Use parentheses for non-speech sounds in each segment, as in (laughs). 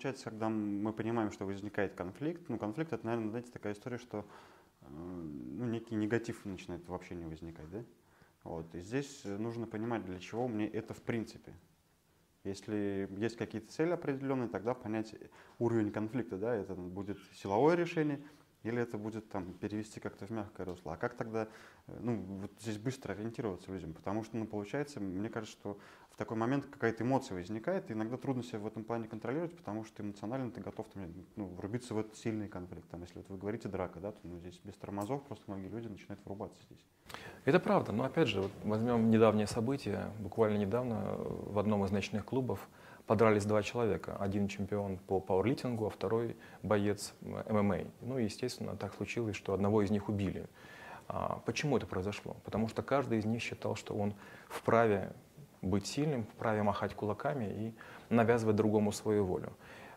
получается, когда мы понимаем, что возникает конфликт, ну, конфликт это, наверное, знаете, такая история, что э, ну, некий негатив начинает вообще не возникать, да? Вот. И здесь нужно понимать, для чего мне это в принципе. Если есть какие-то цели определенные, тогда понять уровень конфликта, да, это будет силовое решение, или это будет там перевести как-то в мягкое русло? А как тогда э, ну, вот здесь быстро ориентироваться людям? Потому что, ну, получается, мне кажется, что такой момент какая-то эмоция возникает, и иногда трудно себя в этом плане контролировать, потому что эмоционально ты готов там, ну, врубиться в этот сильный конфликт. Там, если вот вы говорите драка, да, то ну, здесь без тормозов просто многие люди начинают врубаться здесь. Это правда, но опять же, вот возьмем недавнее событие, буквально недавно в одном из ночных клубов подрались два человека. Один чемпион по пауэрлифтингу, а второй боец ММА. Ну и, естественно, так случилось, что одного из них убили. А почему это произошло? Потому что каждый из них считал, что он вправе быть сильным, вправе махать кулаками и навязывать другому свою волю.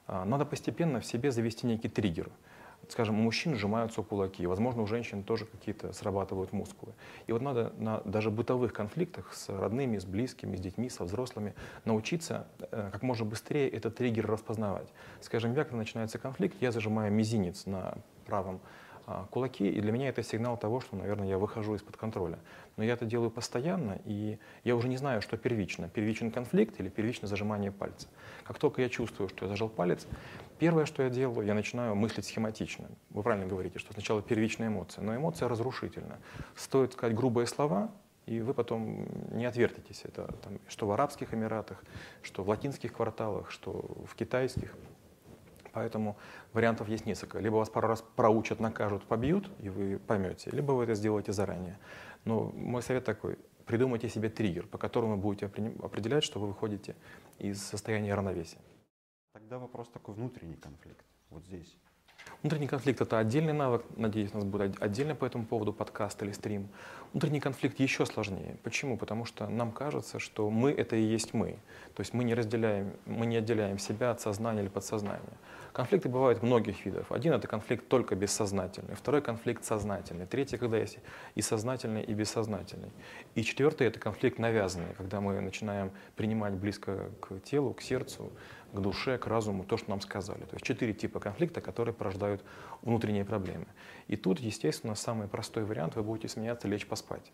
А, надо постепенно в себе завести некий триггер – скажем, у мужчин сжимаются кулаки, возможно, у женщин тоже какие-то срабатывают мускулы. И вот надо на даже бытовых конфликтах с родными, с близкими, с детьми, со взрослыми научиться э, как можно быстрее этот триггер распознавать. Скажем, как начинается конфликт, я зажимаю мизинец на правом кулаки, и для меня это сигнал того, что, наверное, я выхожу из-под контроля. Но я это делаю постоянно, и я уже не знаю, что первично. Первичен конфликт или первичное зажимание пальца. Как только я чувствую, что я зажал палец, первое, что я делаю, я начинаю мыслить схематично. Вы правильно говорите, что сначала первичная эмоция, но эмоция разрушительна. Стоит сказать грубые слова, и вы потом не отвертитесь. Это там, что в Арабских Эмиратах, что в латинских кварталах, что в китайских. Поэтому вариантов есть несколько. Либо вас пару раз проучат, накажут, побьют, и вы поймете, либо вы это сделаете заранее. Но мой совет такой, придумайте себе триггер, по которому будете определять, что вы выходите из состояния равновесия. Тогда вопрос такой внутренний конфликт, вот здесь. Внутренний конфликт — это отдельный навык. Надеюсь, у нас будет отдельно по этому поводу подкаст или стрим. Внутренний конфликт еще сложнее. Почему? Потому что нам кажется, что мы — это и есть мы. То есть мы не разделяем, мы не отделяем себя от сознания или подсознания. Конфликты бывают многих видов. Один — это конфликт только бессознательный, второй — конфликт сознательный, третий — когда есть и сознательный, и бессознательный. И четвертый — это конфликт навязанный, когда мы начинаем принимать близко к телу, к сердцу, к душе, к разуму то, что нам сказали. То есть четыре типа конфликта, которые порождают внутренние проблемы. И тут, естественно, самый простой вариант — вы будете смеяться, лечь поспать.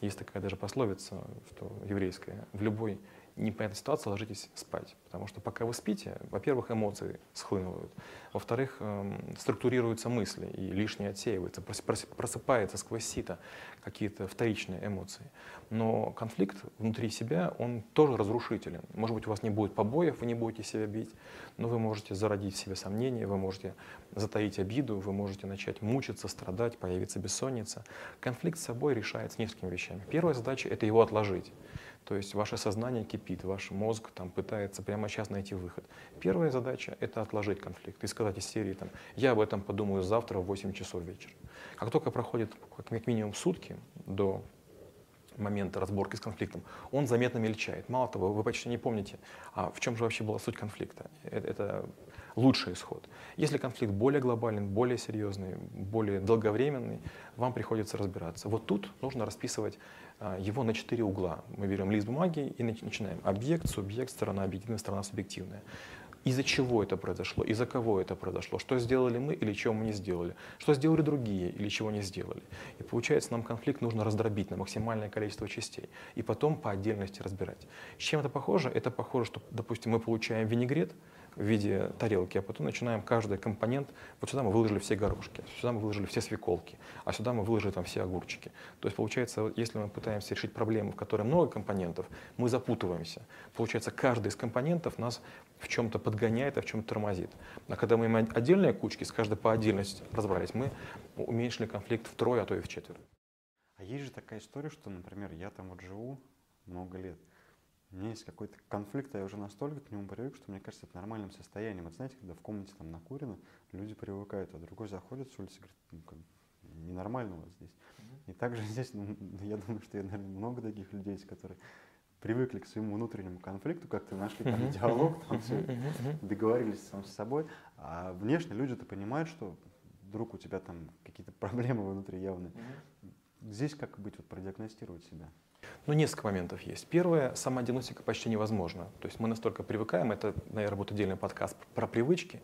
Есть такая даже пословица, что еврейская, в любой непонятной ситуации ложитесь спать. Потому что пока вы спите, во-первых, эмоции схлынывают, во-вторых, эм, структурируются мысли и лишнее отсеивается, просыпается сквозь сито какие-то вторичные эмоции. Но конфликт внутри себя, он тоже разрушителен. Может быть, у вас не будет побоев, вы не будете себя бить, но вы можете зародить в себе сомнения, вы можете затаить обиду, вы можете начать мучиться, страдать, появиться бессонница. Конфликт с собой решается несколькими вещами. Первая задача — это его отложить. То есть ваше сознание кипит, ваш мозг там пытается прямо сейчас найти выход. Первая задача — это отложить конфликт и сказать из серии там, «я об этом подумаю завтра в 8 часов вечера». Как только проходит как минимум сутки до момента разборки с конфликтом, он заметно мельчает. Мало того, вы почти не помните, а в чем же вообще была суть конфликта. Это, это лучший исход. Если конфликт более глобальный, более серьезный, более долговременный, вам приходится разбираться. Вот тут нужно расписывать его на четыре угла. Мы берем лист бумаги и начинаем. Объект, субъект, сторона объективная, сторона субъективная. Из-за чего это произошло, из-за кого это произошло, что сделали мы или чего мы не сделали, что сделали другие или чего не сделали. И получается, нам конфликт нужно раздробить на максимальное количество частей и потом по отдельности разбирать. С чем это похоже? Это похоже, что, допустим, мы получаем винегрет, в виде тарелки, а потом начинаем каждый компонент, вот сюда мы выложили все горошки, сюда мы выложили все свеколки, а сюда мы выложили там все огурчики. То есть получается, если мы пытаемся решить проблему, в которой много компонентов, мы запутываемся. Получается, каждый из компонентов нас в чем-то подгоняет, а в чем-то тормозит. А когда мы имеем отдельные кучки, с каждой по отдельности разобрались, мы уменьшили конфликт втрое, а то и в четверо. А есть же такая история, что, например, я там вот живу много лет, у меня есть какой-то конфликт, а я уже настолько к нему привык, что мне кажется, это нормальным состоянием. Вот знаете, когда в комнате там накурено, люди привыкают, а другой заходит с улицы и говорит, ну, как, ненормально вас здесь. Mm-hmm. И также (laughs) здесь, ну, я думаю, что я, наверное, много таких людей которые привыкли к своему внутреннему конфликту, как-то нашли там диалог, там все, договорились сам с собой, а внешне люди-то понимают, что вдруг у тебя там какие-то (laughs) проблемы внутри явные. Здесь как быть, вот продиагностировать себя? Ну, несколько моментов есть. Первое, сама диагностика почти невозможна. То есть мы настолько привыкаем, это, наверное, будет отдельный подкаст про привычки,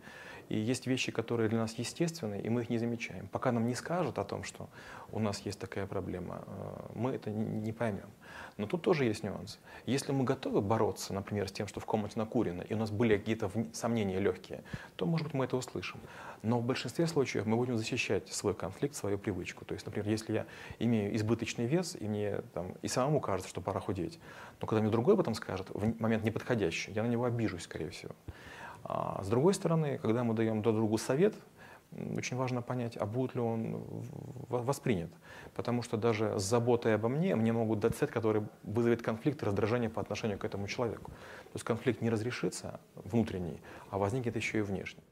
и есть вещи, которые для нас естественны, и мы их не замечаем. Пока нам не скажут о том, что у нас есть такая проблема, э, мы это не поймем. Но тут тоже есть нюанс. Если мы готовы бороться, например, с тем, что в комнате накурено, и у нас были какие-то сомнения легкие, то, может быть, мы это услышим. Но в большинстве случаев мы будем защищать свой конфликт, свою привычку. То есть, например, если я имею избыточный вес, и мне там, и самому кажется, что пора худеть, но когда мне другой об этом скажет, в момент неподходящий, я на него обижусь, скорее всего. А с другой стороны, когда мы даем друг другу совет, очень важно понять, а будет ли он воспринят. Потому что даже с заботой обо мне мне могут дать совет, который вызовет конфликт и раздражение по отношению к этому человеку. То есть конфликт не разрешится внутренний, а возникнет еще и внешний.